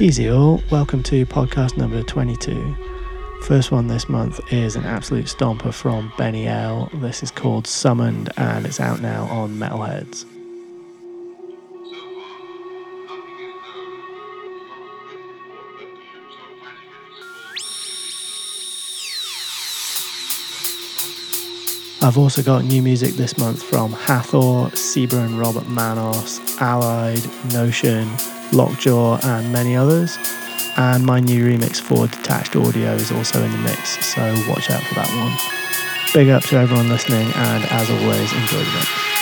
Easy all, welcome to podcast number 22. First one this month is an absolute stomper from Benny L. This is called Summoned and it's out now on Metalheadz. I've also got new music this month from Hathor, Seba and Robert Manos, Allied, Notion, Lockjaw, and many others. And my new remix for Detached Audio is also in the mix, so watch out for that one. Big up to everyone listening, and as always, enjoy the mix.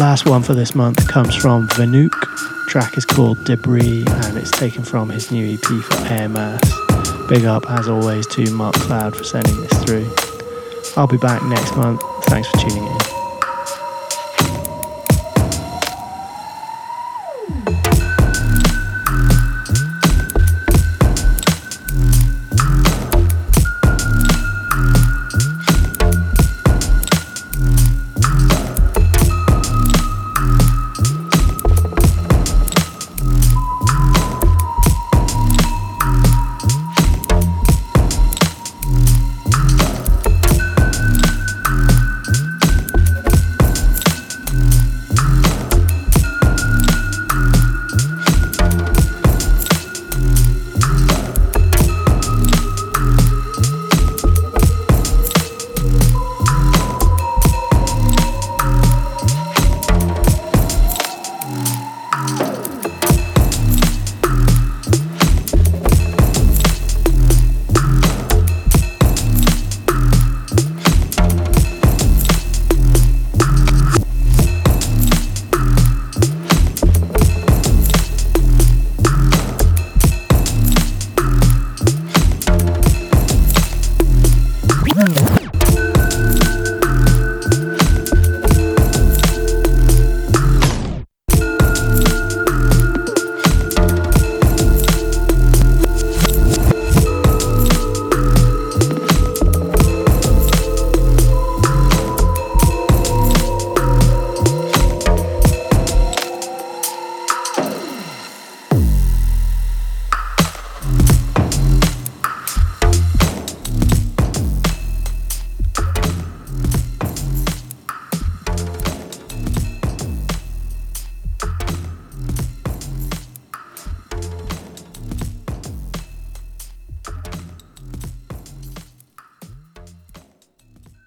Last one for this month comes from Vanook. Track is called Debris and it's taken from his new EP for Air Mass. Big up as always to Mark Cloud for sending this through. I'll be back next month. Thanks for tuning in.